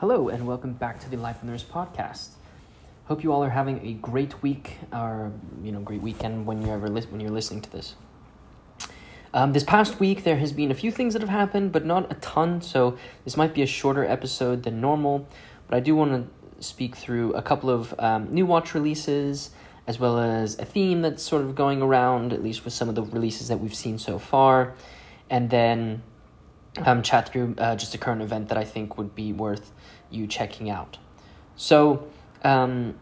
Hello, and welcome back to the Life on the Wrist podcast. Hope you all are having a great week, or you know, great weekend when you're ever li- when you're listening to this. Um, this past week, there has been a few things that have happened, but not a ton. So this might be a shorter episode than normal. But I do want to speak through a couple of um, new watch releases, as well as a theme that's sort of going around, at least with some of the releases that we've seen so far, and then um, chat through uh, just a current event that I think would be worth you checking out. So, um,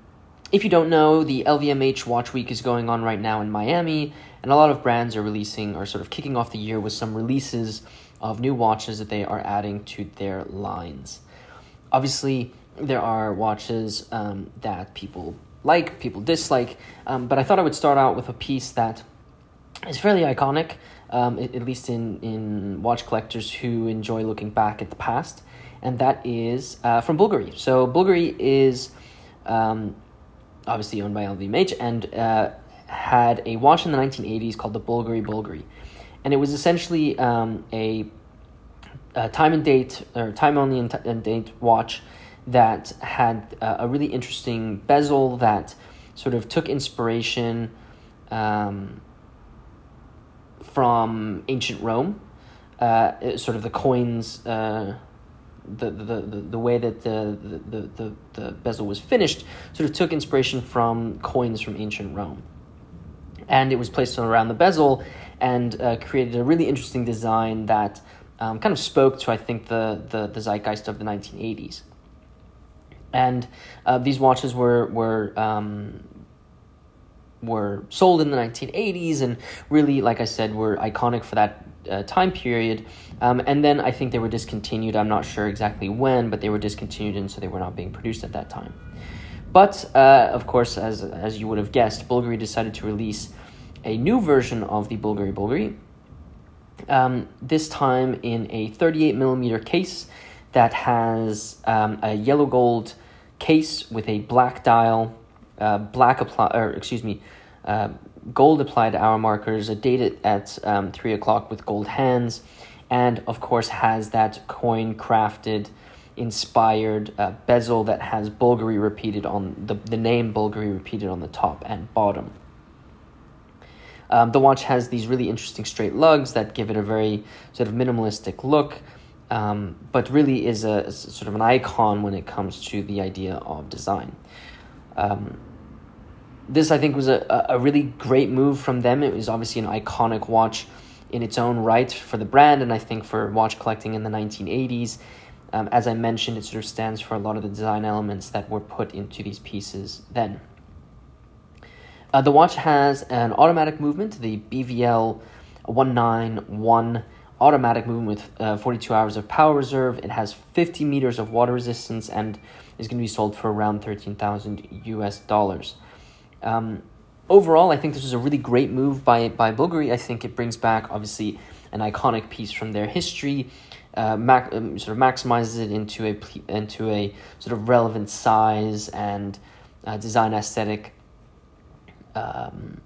if you don't know, the LVMH Watch Week is going on right now in Miami, and a lot of brands are releasing or sort of kicking off the year with some releases of new watches that they are adding to their lines. Obviously, there are watches um, that people like, people dislike, um, but I thought I would start out with a piece that is fairly iconic, um, at least in, in watch collectors who enjoy looking back at the past and that is uh, from Bulgari. So Bulgari is um, obviously owned by LVMH and uh, had a watch in the 1980s called the Bulgari Bulgari, and it was essentially um, a, a, time and date or time only and, t- and date watch that had uh, a really interesting bezel that sort of took inspiration um, from ancient Rome. Uh, sort of the coins uh, the, the, the, the way that the, the, the, the bezel was finished sort of took inspiration from coins from ancient Rome. And it was placed around the bezel and uh, created a really interesting design that um, kind of spoke to, I think, the, the, the zeitgeist of the 1980s. And uh, these watches were, were um, were sold in the 1980s and really, like I said, were iconic for that uh, time period. Um, and then I think they were discontinued. I'm not sure exactly when, but they were discontinued, and so they were not being produced at that time. But uh, of course, as as you would have guessed, Bulgari decided to release a new version of the Bulgari Bulgari. Um, this time in a 38 millimeter case that has um, a yellow gold case with a black dial, uh, black apply, or excuse me, uh, gold applied hour markers, dated at um, 3 o'clock with gold hands, and of course has that coin crafted, inspired uh, bezel that has Bulgari repeated on the, the name Bulgari repeated on the top and bottom. Um, the watch has these really interesting straight lugs that give it a very sort of minimalistic look, um, but really is a, sort of an icon when it comes to the idea of design. Um, this I think was a, a really great move from them. It was obviously an iconic watch in its own right for the brand, and I think for watch collecting in the 1980s. Um, as I mentioned, it sort of stands for a lot of the design elements that were put into these pieces then. Uh, the watch has an automatic movement, the BVL 191 automatic movement with uh, 42 hours of power reserve. It has 50 meters of water resistance and is going to be sold for around 13,000 US dollars. Um, overall, I think this was a really great move by, by Bulgari. I think it brings back, obviously, an iconic piece from their history, uh, mac- um, sort of maximizes it into a, into a sort of relevant size and uh, design aesthetic um,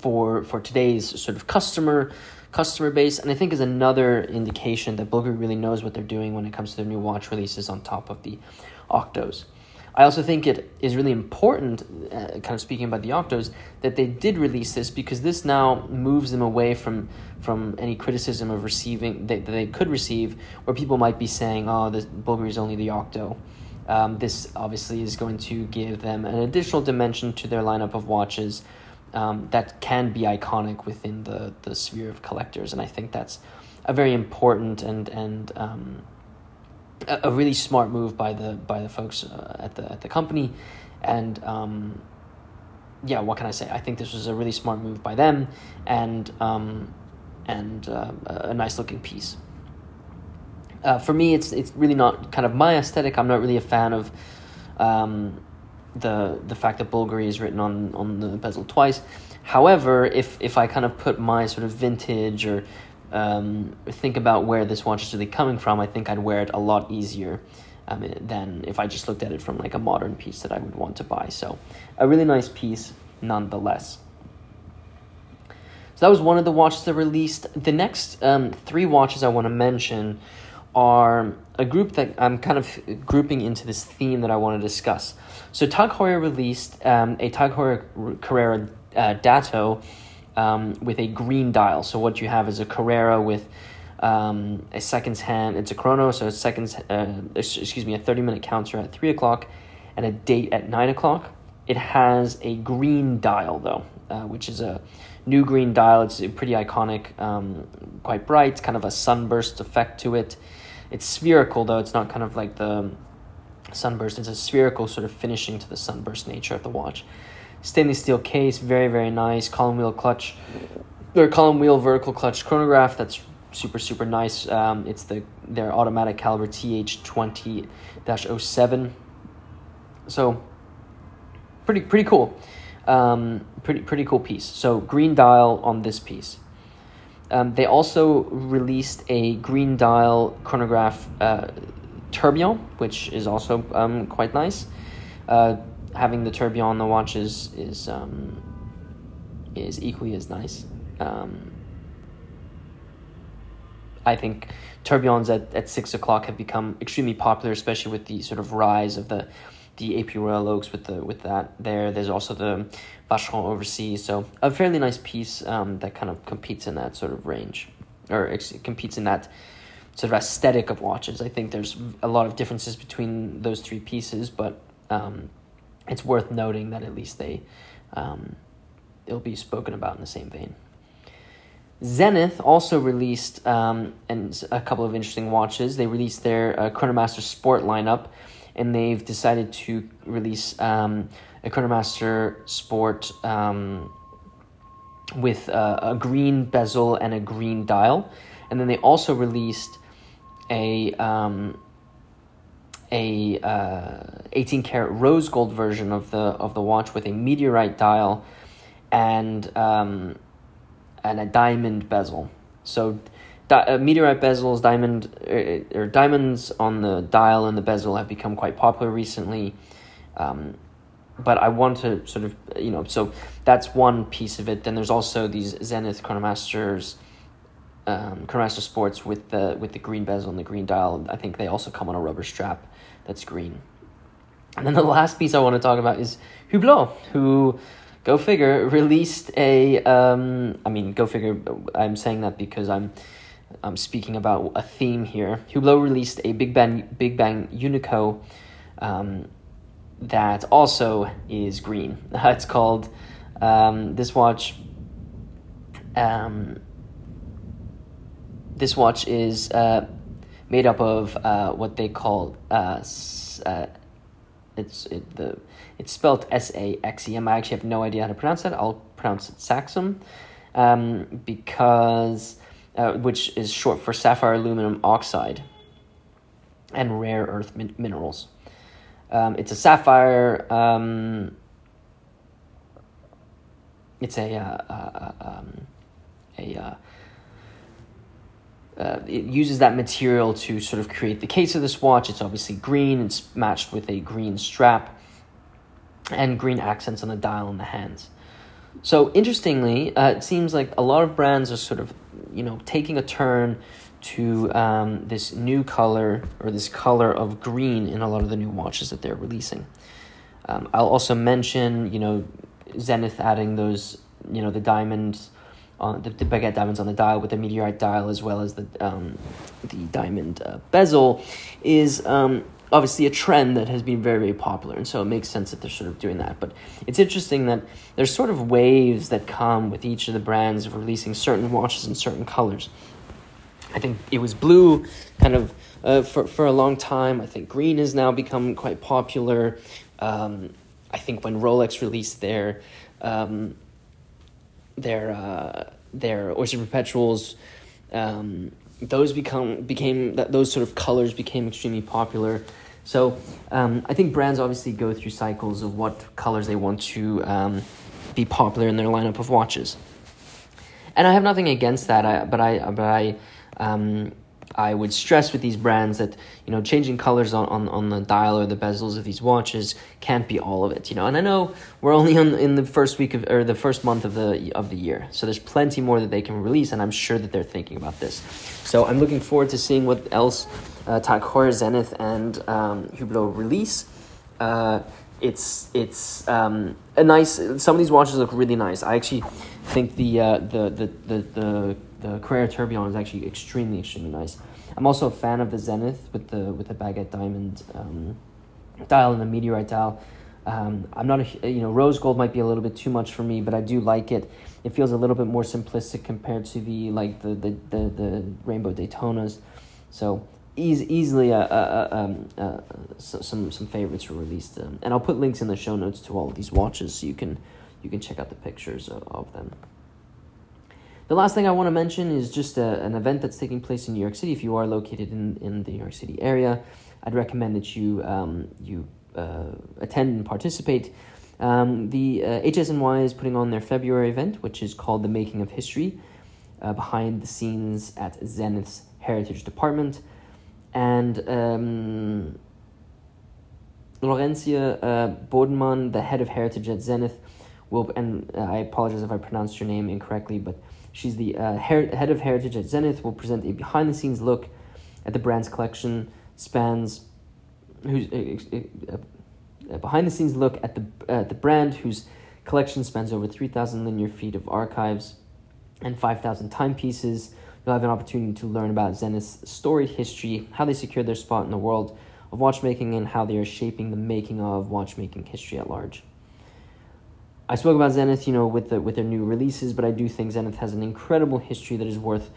for, for today's sort of customer customer base and i think is another indication that bulgari really knows what they're doing when it comes to their new watch releases on top of the octos I also think it is really important, uh, kind of speaking about the Octos, that they did release this because this now moves them away from from any criticism of receiving that, that they could receive, where people might be saying, "Oh, the Bulgari is only the Octo." Um, this obviously is going to give them an additional dimension to their lineup of watches um, that can be iconic within the the sphere of collectors, and I think that's a very important and and um, a, a really smart move by the by the folks uh, at the at the company, and um, yeah, what can I say? I think this was a really smart move by them, and um, and uh, a nice looking piece. Uh, for me, it's it's really not kind of my aesthetic. I'm not really a fan of um, the the fact that Bulgari is written on on the bezel twice. However, if if I kind of put my sort of vintage or um, think about where this watch is really coming from, I think I'd wear it a lot easier um, than if I just looked at it from like a modern piece that I would want to buy. So, a really nice piece nonetheless. So that was one of the watches that released. The next um, three watches I want to mention are a group that I'm kind of grouping into this theme that I want to discuss. So Tag Heuer released um, a Tag Heuer Carrera uh, Dato um, with a green dial. So what you have is a Carrera with um, a seconds hand. It's a chrono, so it's seconds. Uh, excuse me, a thirty minute counter at three o'clock, and a date at nine o'clock. It has a green dial though, uh, which is a new green dial. It's pretty iconic, um, quite bright, kind of a sunburst effect to it. It's spherical though. It's not kind of like the sunburst. It's a spherical sort of finishing to the sunburst nature of the watch. Stainless steel case, very very nice. Column wheel clutch, or column wheel vertical clutch chronograph. That's super super nice. Um, it's the their automatic caliber TH twenty 07 So pretty pretty cool. Um, pretty pretty cool piece. So green dial on this piece. Um, they also released a green dial chronograph uh, tourbillon, which is also um, quite nice. Uh, having the tourbillon on the watch is is um, is equally as nice. Um, I think tourbillons at, at six o'clock have become extremely popular, especially with the sort of rise of the the AP Royal Oaks with the with that there. There's also the Vacheron Overseas, so a fairly nice piece um, that kind of competes in that sort of range, or ex- competes in that sort of aesthetic of watches. I think there's a lot of differences between those three pieces, but um, it's worth noting that at least they um, it'll be spoken about in the same vein. Zenith also released um, and a couple of interesting watches. They released their uh, Chronomaster Sport lineup, and they've decided to release um, a Chronomaster Sport um, with a green bezel and a green dial, and then they also released a um, a uh, 18 karat rose gold version of the of the watch with a meteorite dial and um, and a diamond bezel. So, di- uh, meteorite bezels, diamond uh, or diamonds on the dial and the bezel have become quite popular recently. Um, but I want to sort of you know so that's one piece of it. Then there's also these Zenith Chronomasters, um, Chronomaster Sports with the with the green bezel and the green dial. I think they also come on a rubber strap that's green. And then the last piece I want to talk about is Hublot, who go figure, released a. Um, I mean, go figure. I'm saying that because I'm. I'm speaking about a theme here. Hublot released a Big Bang Big Bang Unico um, that also is green. it's called um, this watch. Um, this watch is uh, made up of uh, what they call uh, uh, it's it, the it's spelled S A X E M. I actually have no idea how to pronounce that. I'll pronounce it Saxum, um, because uh, which is short for sapphire aluminum oxide and rare earth min- minerals. Um, it's a sapphire. Um, it's a uh, uh, um, a uh, uh, it uses that material to sort of create the case of this watch. It's obviously green. It's matched with a green strap and green accents on the dial and the hands. So interestingly, uh, it seems like a lot of brands are sort of, you know, taking a turn to um, this new color or this color of green in a lot of the new watches that they're releasing. Um, I'll also mention, you know, Zenith adding those, you know, the diamonds on the, the baguette diamonds on the dial with the meteorite dial as well as the um, the diamond uh, bezel is um, obviously a trend that has been very very popular and so it makes sense that they're sort of doing that. But it's interesting that there's sort of waves that come with each of the brands of releasing certain watches in certain colors. I think it was blue kind of uh, for, for a long time. I think green has now become quite popular. Um, i think when rolex released their um, their uh, their oyster perpetuals um, those become became that those sort of colors became extremely popular. So um, I think brands obviously go through cycles of what colors they want to um, be popular in their lineup of watches. And I have nothing against that I, but I but I um, I would stress with these brands that you know changing colors on, on, on the dial or the bezels of these watches can't be all of it. You know, and I know we're only on in the first week of or the first month of the of the year, so there's plenty more that they can release, and I'm sure that they're thinking about this. So I'm looking forward to seeing what else uh, Heuer, Zenith, and um, Hublot release. Uh, it's it's um, a nice. Some of these watches look really nice. I actually think the uh, the, the the the the Carrera Tourbillon is actually extremely extremely nice. I'm also a fan of the Zenith with the with the baguette diamond um, dial and the meteorite dial. Um, I'm not a you know rose gold might be a little bit too much for me, but I do like it. It feels a little bit more simplistic compared to the like the the the, the rainbow Daytonas. So easily uh, uh, um, uh, some some favorites were released, um, and I'll put links in the show notes to all of these watches so you can you can check out the pictures of, of them. The last thing I want to mention is just a, an event that's taking place in New York City. If you are located in, in the New York City area, I'd recommend that you um, you uh, attend and participate. Um, the uh, HSNY is putting on their February event, which is called The Making of History, uh, behind the scenes at Zenith's Heritage Department. And um, Laurentia uh, the head of Heritage at Zenith, will, and I apologize if I pronounced your name incorrectly, but She's the uh, her- head of heritage at Zenith. Will present a behind the scenes look at the brand's collection. Spans who's uh, uh, uh behind the scenes look at the uh, the brand whose collection spans over three thousand linear feet of archives and five thousand timepieces. You'll have an opportunity to learn about Zenith's storied history, how they secured their spot in the world of watchmaking, and how they are shaping the making of watchmaking history at large. I spoke about Zenith, you know, with the with their new releases, but I do think Zenith has an incredible history that is worth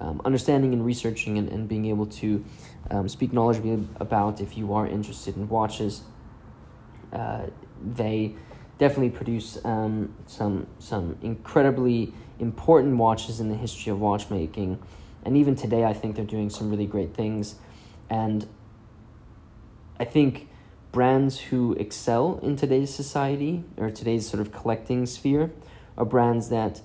um, understanding and researching and, and being able to um, speak knowledgeably about if you are interested in watches. Uh, they definitely produce um, some some incredibly important watches in the history of watchmaking, and even today, I think they're doing some really great things, and I think brands who excel in today's society or today's sort of collecting sphere are brands that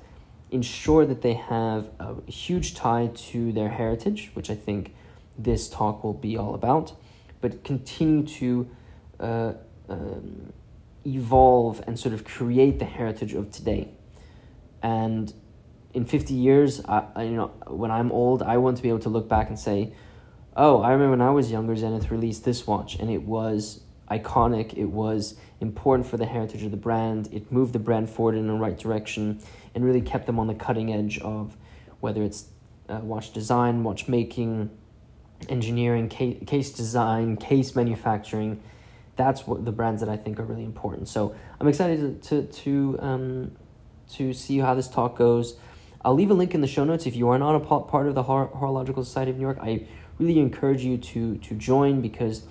ensure that they have a huge tie to their heritage, which I think this talk will be all about, but continue to uh, um, evolve and sort of create the heritage of today. And in 50 years, I, I, you know, when I'm old, I want to be able to look back and say, oh, I remember when I was younger, Zenith released this watch, and it was iconic. It was important for the heritage of the brand. It moved the brand forward in the right direction and really kept them on the cutting edge of whether it's uh, watch design, watch making, engineering, case, case design, case manufacturing. That's what the brands that I think are really important. So I'm excited to to um, to see how this talk goes. I'll leave a link in the show notes if you are not a part of the Horological Society of New York. I really encourage you to to join because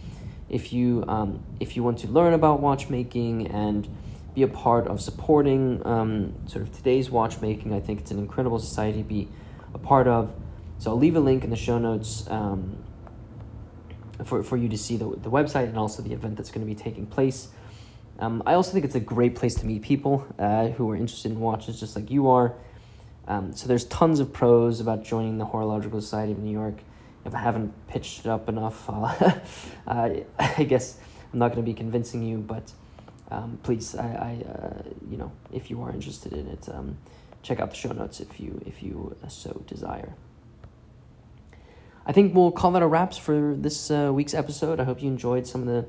if you um, if you want to learn about watchmaking and be a part of supporting um, sort of today's watchmaking, I think it's an incredible society to be a part of. So I'll leave a link in the show notes um, for, for you to see the, the website and also the event that's going to be taking place. Um, I also think it's a great place to meet people uh, who are interested in watches just like you are. Um, so there's tons of pros about joining the Horological Society of New York if I haven't pitched it up enough, uh, I guess I'm not going to be convincing you. But um, please, I, I uh, you know, if you are interested in it, um, check out the show notes if you if you uh, so desire. I think we'll call that a wraps for this uh, week's episode. I hope you enjoyed some of the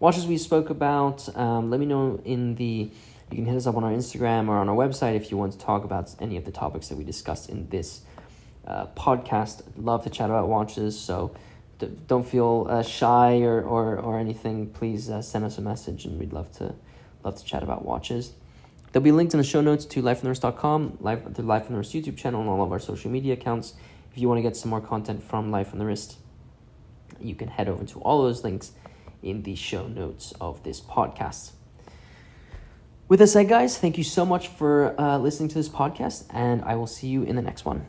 watches we spoke about. Um, let me know in the you can hit us up on our Instagram or on our website if you want to talk about any of the topics that we discussed in this uh, podcast. Love to chat about watches, so d- don't feel uh, shy or, or, or anything. Please uh, send us a message, and we'd love to love to chat about watches. There'll be links in the show notes to lifeonthewrist.com, life, the Life on the Wrist YouTube channel, and all of our social media accounts. If you want to get some more content from Life on the Wrist, you can head over to all those links in the show notes of this podcast. With that said, guys, thank you so much for uh, listening to this podcast, and I will see you in the next one.